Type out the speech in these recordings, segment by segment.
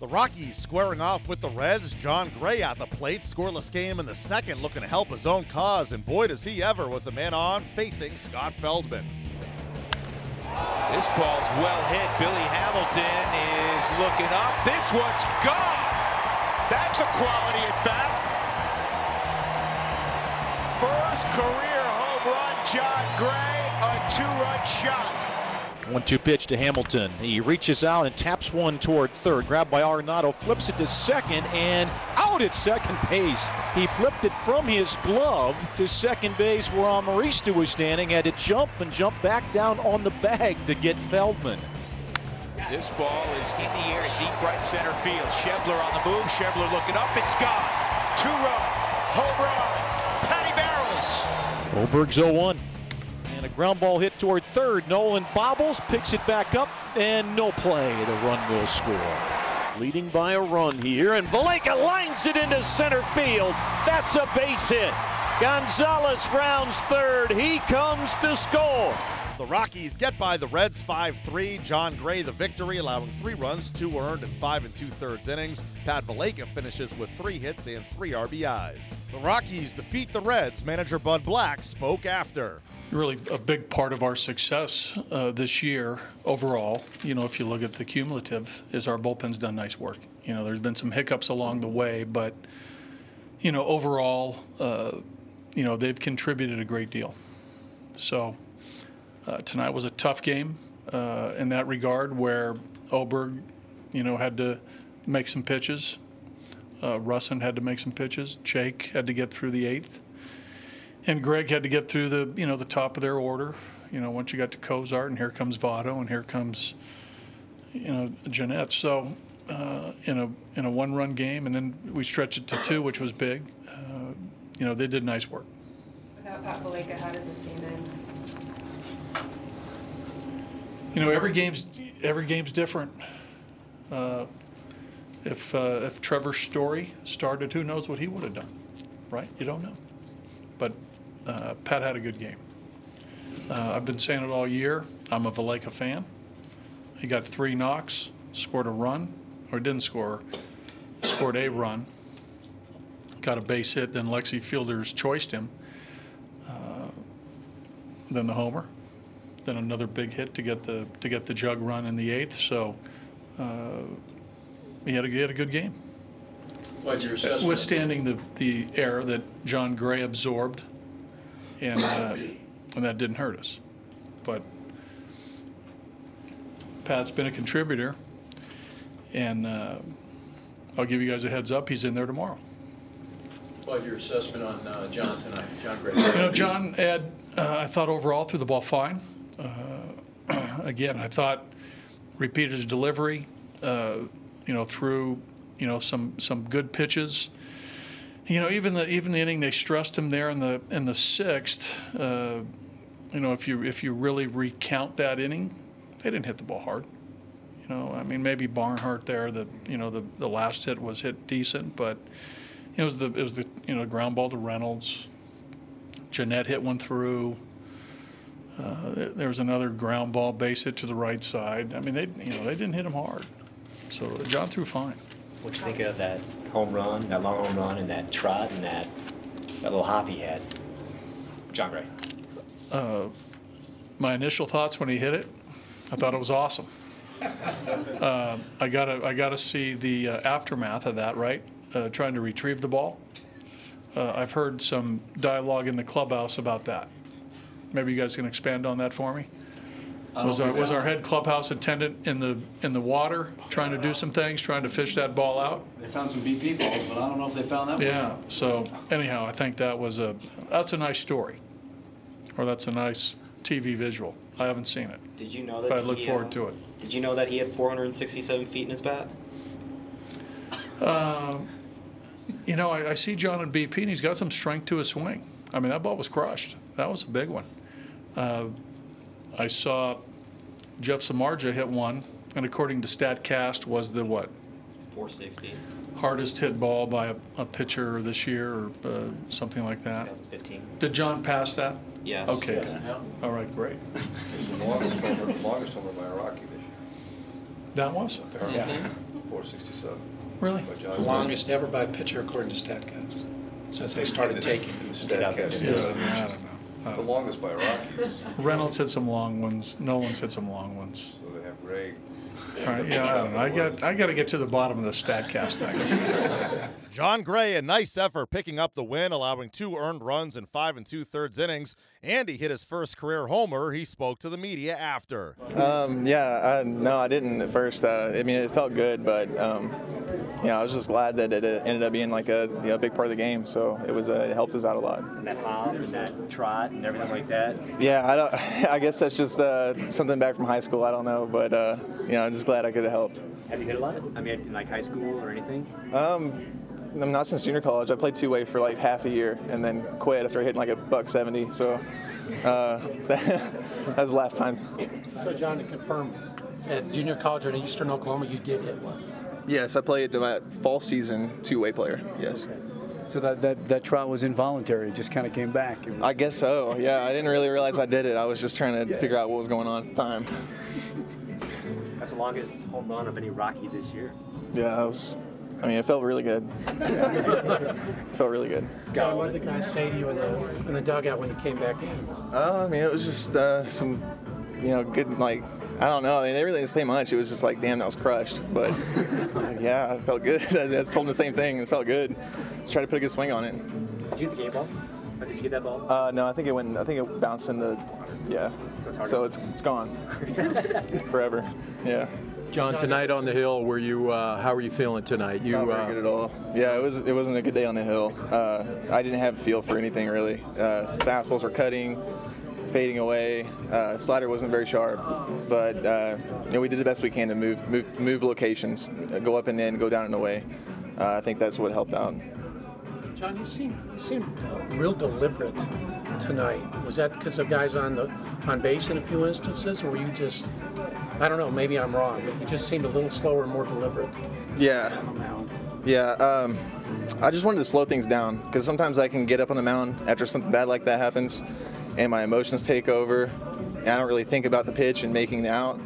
The Rockies squaring off with the Reds. Jon Gray at the plate. Scoreless game in the second, looking to help his own cause. And boy, does he ever with the man on facing Scott Feldman. This ball's well hit. Billy Hamilton is looking up. This one's gone. That's a quality at bat. First career home run, Jon Gray, a two-run shot. One two pitch to Hamilton. He reaches out and taps one toward third. Grabbed by Arenado, flips it to second and out at second base. He flipped it from his glove to second base where Amarista was standing. Had to jump and jump back down on the bag to get Feldman. This ball is in the air, deep right center field. Schebler on the move. Schebler looking up. It's gone. Two-run home run. Patty Barrels. Oberg's 0-1. And a ground ball hit toward third. Nolan bobbles, picks it back up, and no play. The run will score. Leading by a run here, and Valaika lines it into center field. That's a base hit. Gonzalez rounds third. He comes to score. The Rockies get by the Reds 5-3. Jon Gray the victory, allowing three runs, two earned in five and two-thirds innings. Pat Valaika finishes with three hits and three RBIs. The Rockies defeat the Reds. Manager Bud Black spoke after. Really, a big part of our success uh, this year overall, you know, if you look at the cumulative, is our bullpen's done nice work. You know, there's been some hiccups along the way, but, you know, overall, uh, you know, they've contributed a great deal. So, uh, tonight was a tough game uh, in that regard where Oberg, you know, had to make some pitches. Uh, Rusin had to make some pitches. Jake had to get through the eighth. And Greg had to get through the, you know, the top of their order. You know, once you got to Cozart, and here comes Votto, and here comes, you know, Gennett. So, uh, in a in a one-run game, and then we stretched it to two, which was big. Uh, you know, they did nice work. Without Pat Valaika, how does this game end? You know, every game's every game's different. Uh, if uh, if Trevor Story started, who knows what he would have done, right? You don't know. But uh, Pat had a good game. Uh, I've been saying it all year. I'm a Valaika fan. He got three knocks, scored a run, or didn't score, scored a run. Got a base hit, then Lexi Fielders choiced him. Uh, then the homer then another big hit to get the to get the jug run in the eighth. So uh, he had a he had a good game, What's your assessment? withstanding the the error that Jon Gray absorbed, and uh, and that didn't hurt us. But Pat's been a contributor, and uh, I'll give you guys a heads up. He's in there tomorrow. What's your assessment on uh, Jon tonight, Jon Gray? You know, Jon, Ed, uh, I thought overall threw the ball fine. Uh, again, I thought repeated his delivery, uh, you know, through, you know, some some good pitches. You know, even the even the inning they stressed him there in the in the sixth. Uh, you know, if you if you really recount that inning, they didn't hit the ball hard. You know, I mean, maybe Barnhart there. The you know the the last hit was hit decent, but it was the it was the you know ground ball to Reynolds. Gennett hit one through. Uh, there was another ground ball base hit to the right side. I mean, they you know they didn't hit him hard, so Jon threw fine. What you think of that home run, that long home run, and that trot, and that that little hop he had? Jon Gray. Uh, my initial thoughts when he hit it, I thought it was awesome. Uh, I gotta I gotta see the uh, aftermath of that, right? Uh, trying to retrieve the ball. Uh, I've heard some dialogue in the clubhouse about that. Maybe you guys can expand on that for me. Was our, was our head clubhouse attendant in the in the water trying to do some things, trying to fish that ball out? They found some BP balls, but I don't know if they found that one. Yeah. So anyhow, I think that was a that's a nice story, or that's a nice TV visual. I haven't seen it, Did you know that? but I look he, forward uh, to it. Did you know that he had 467 feet in his bat? Um, you know, I, I see Jon in BP, and he's got some strength to his swing. I mean, that ball was crushed. That was a big one. Uh, I saw Jeff Samardzija hit one, and according to StatCast, was the what 460, hardest hit ball by a, a pitcher this year, or uh, something like that. 2015. Did Jon pass that? Yes. Okay. Yes. good. All right, great. It was the longest homer, longest homer by a Rocky this year. That was. apparently. Yeah. 467. Really? by Jon The longest ever by a pitcher according to StatCast, since they started taking. In the StatCast, yeah. I don't know. The longest by Rockies, Reynolds hit some long ones. Nolan's hit some long ones. so they have. All right, yeah, I don't know. I got I got to get to the bottom of the Statcast thing. Jon Gray, a nice effort picking up the win, allowing two earned runs in five and two thirds innings. And he hit his first career homer. He spoke to the media after. Um, yeah, I, no, I didn't at first. Uh, I mean, it felt good, but um, you know, I was just glad that it ended up being like a you know, big part of the game. So it was uh, it helped us out a lot. And that hop and that trot and everything like that. Yeah, I don't. I guess that's just uh, something back from high school. I don't know, but uh, you know, I'm just glad I could have helped. Have you hit a lot? I mean, in like high school or anything? Um, I'm not since junior college. I played two way for like half a year and then quit after hitting like a buck 70. So uh, that, that was the last time. So Jon, to confirm, at junior college or at Eastern Oklahoma, you did hit one. Yes, I played my fall season two way player. Yes. So that, that, that trot was involuntary, it just kind of came back. Was- I guess so. Yeah, I didn't really realize I did it. I was just trying to figure out what was going on at the time. That's the longest home run of any Rocky this year. Yeah, it was. I mean, it felt really good. it felt really good. Jon, what did the guys say to you in the, in the dugout when you came back in? Uh, I mean, it was just uh, some, you know, good like. I don't know. I mean, they really didn't say much. It was just like, damn, that was crushed. But I was like, yeah, it felt good. I just told them the same thing. It felt good. Just try to put a good swing on it. Did you hit the game ball? Or did you get that ball? Uh, no, I think it went. I think it bounced in the. Yeah. So it's So it's it's gone. Forever. Yeah. Jon, tonight on the hill, were you? Uh, how were you feeling tonight? You Not very uh, good at all. Yeah, it was. It wasn't a good day on the hill. Uh, I didn't have a feel for anything really. Uh, fastballs were cutting, fading away. Uh, slider wasn't very sharp, but uh, you know we did the best we can to move move move locations, go up and in, go down and away. Uh, I think that's what helped out. Jon, you seem you seem real deliberate tonight. Was that because of guys on the on base in a few instances, or were you just I don't know, maybe I'm wrong, but you just seemed a little slower and more deliberate. Yeah. Yeah. Um, I just wanted to slow things down because sometimes I can get up on the mound after something bad like that happens, and my emotions take over, and I don't really think about the pitch and making the out,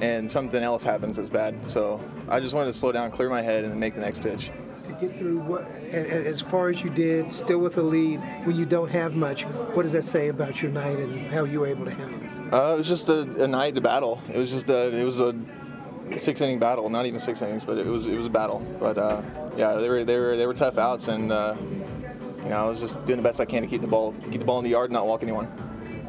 and something else happens that's bad. So I just wanted to slow down, clear my head, and make the next pitch. Get through what, as far as you did, still with a lead, when you don't have much, what does that say about your night and how you were able to handle this? Uh, it was just a, a night to battle. It was just a, it was a six inning battle. Not even six innings, but it was it was a battle. But uh, yeah, they were they were they were tough outs, and uh, you know I was just doing the best I can to keep the ball keep the ball in the yard, and not walk anyone.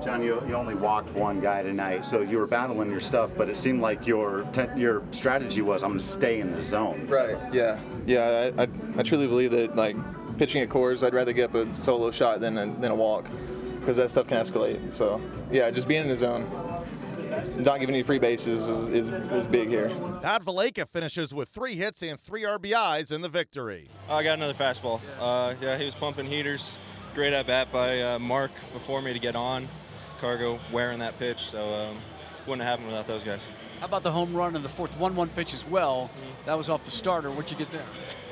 Jon, you, you only walked one guy tonight, so you were battling your stuff, but it seemed like your te- your strategy was I'm going to stay in the zone. Right. Yeah. Yeah. I, I, I truly believe that like pitching at Coors, I'd rather get up a solo shot than a, than a walk, because that stuff can escalate. So yeah, just being in the zone, not giving any free bases is, is, is big here. Pat Valaika finishes with three hits and three RBIs in the victory. I got another fastball. Uh, yeah, he was pumping heaters. Great at bat by uh, Mark before me to get on. Cargo wearing that pitch, so um, wouldn't have happened without those guys. How about the home run in the fourth 1 1 pitch as well? That was off the starter. What'd you get there?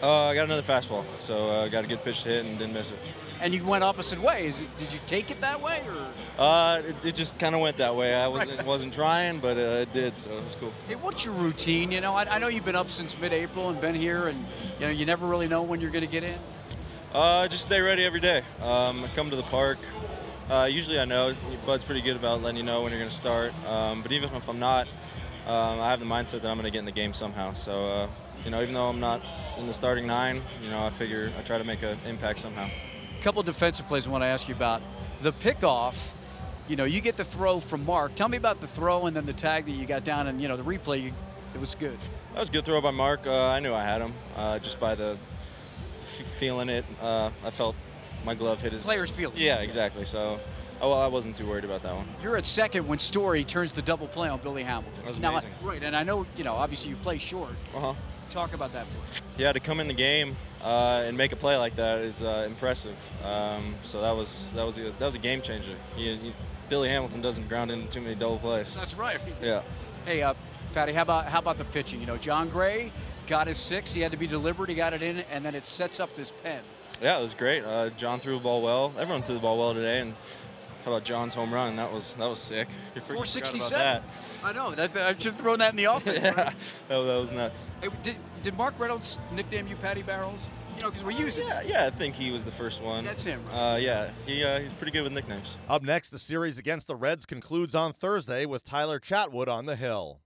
Uh, I got another fastball, so uh, got a good pitch to hit and didn't miss it. And you went opposite ways. Did you take it that way? or? Uh, it, it just kind of went that way. I wasn't, wasn't trying, but uh, it did, so it's cool. Hey, what's your routine? You know, I, I know you've been up since mid-April and been here, and you know you never really know when you're going to get in. Uh, just stay ready every day. Um, I come to the park. Uh, usually I know. Bud's pretty good about letting you know when you're going to start. Um, but even if I'm not, um, I have the mindset that I'm going to get in the game somehow. So, uh, you know, even though I'm not in the starting nine, you know, I figure I try to make an impact somehow. A couple defensive plays I want to ask you about. The pickoff, you know, you get the throw from Mark. Tell me about the throw and then the tag that you got down, and you know the replay. You, it was good. That was a good throw by Mark. Uh, I knew I had him uh, just by the f- feeling it. Uh, I felt my glove hit his. Players field. Yeah, exactly. So, oh, well, I wasn't too worried about that one. You're at second when Story turns the double play on Billy Hamilton. That was now, amazing. right, and I know you know obviously you play short. Uh huh. Talk about that play. Yeah, to come in the game uh, and make a play like that is uh, impressive. Um, so that was that was a, that was a game changer. You, you, Billy Hamilton doesn't ground into too many double plays. That's right. Yeah. Hey, uh, Patty, how about how about the pitching? You know, Jon Gray got his six. He had to be deliberate. He got it in, and then it sets up this pen. Yeah, it was great. Uh, Jon threw the ball well. Everyone threw the ball well today, and how about Jon's home run? That was that was sick. You for- you forgot about 467. that. I know. That, I should have thrown that in the office. yeah, right? that, that was nuts. Hey, did, did Mark Reynolds nickname you Patty Barrels? You know, because we're using. Yeah, yeah, I think he was the first one. That's him, Uh, yeah, he uh, he's pretty good with nicknames. Up next, the series against the Reds concludes on Thursday with Tyler Chatwood on the hill.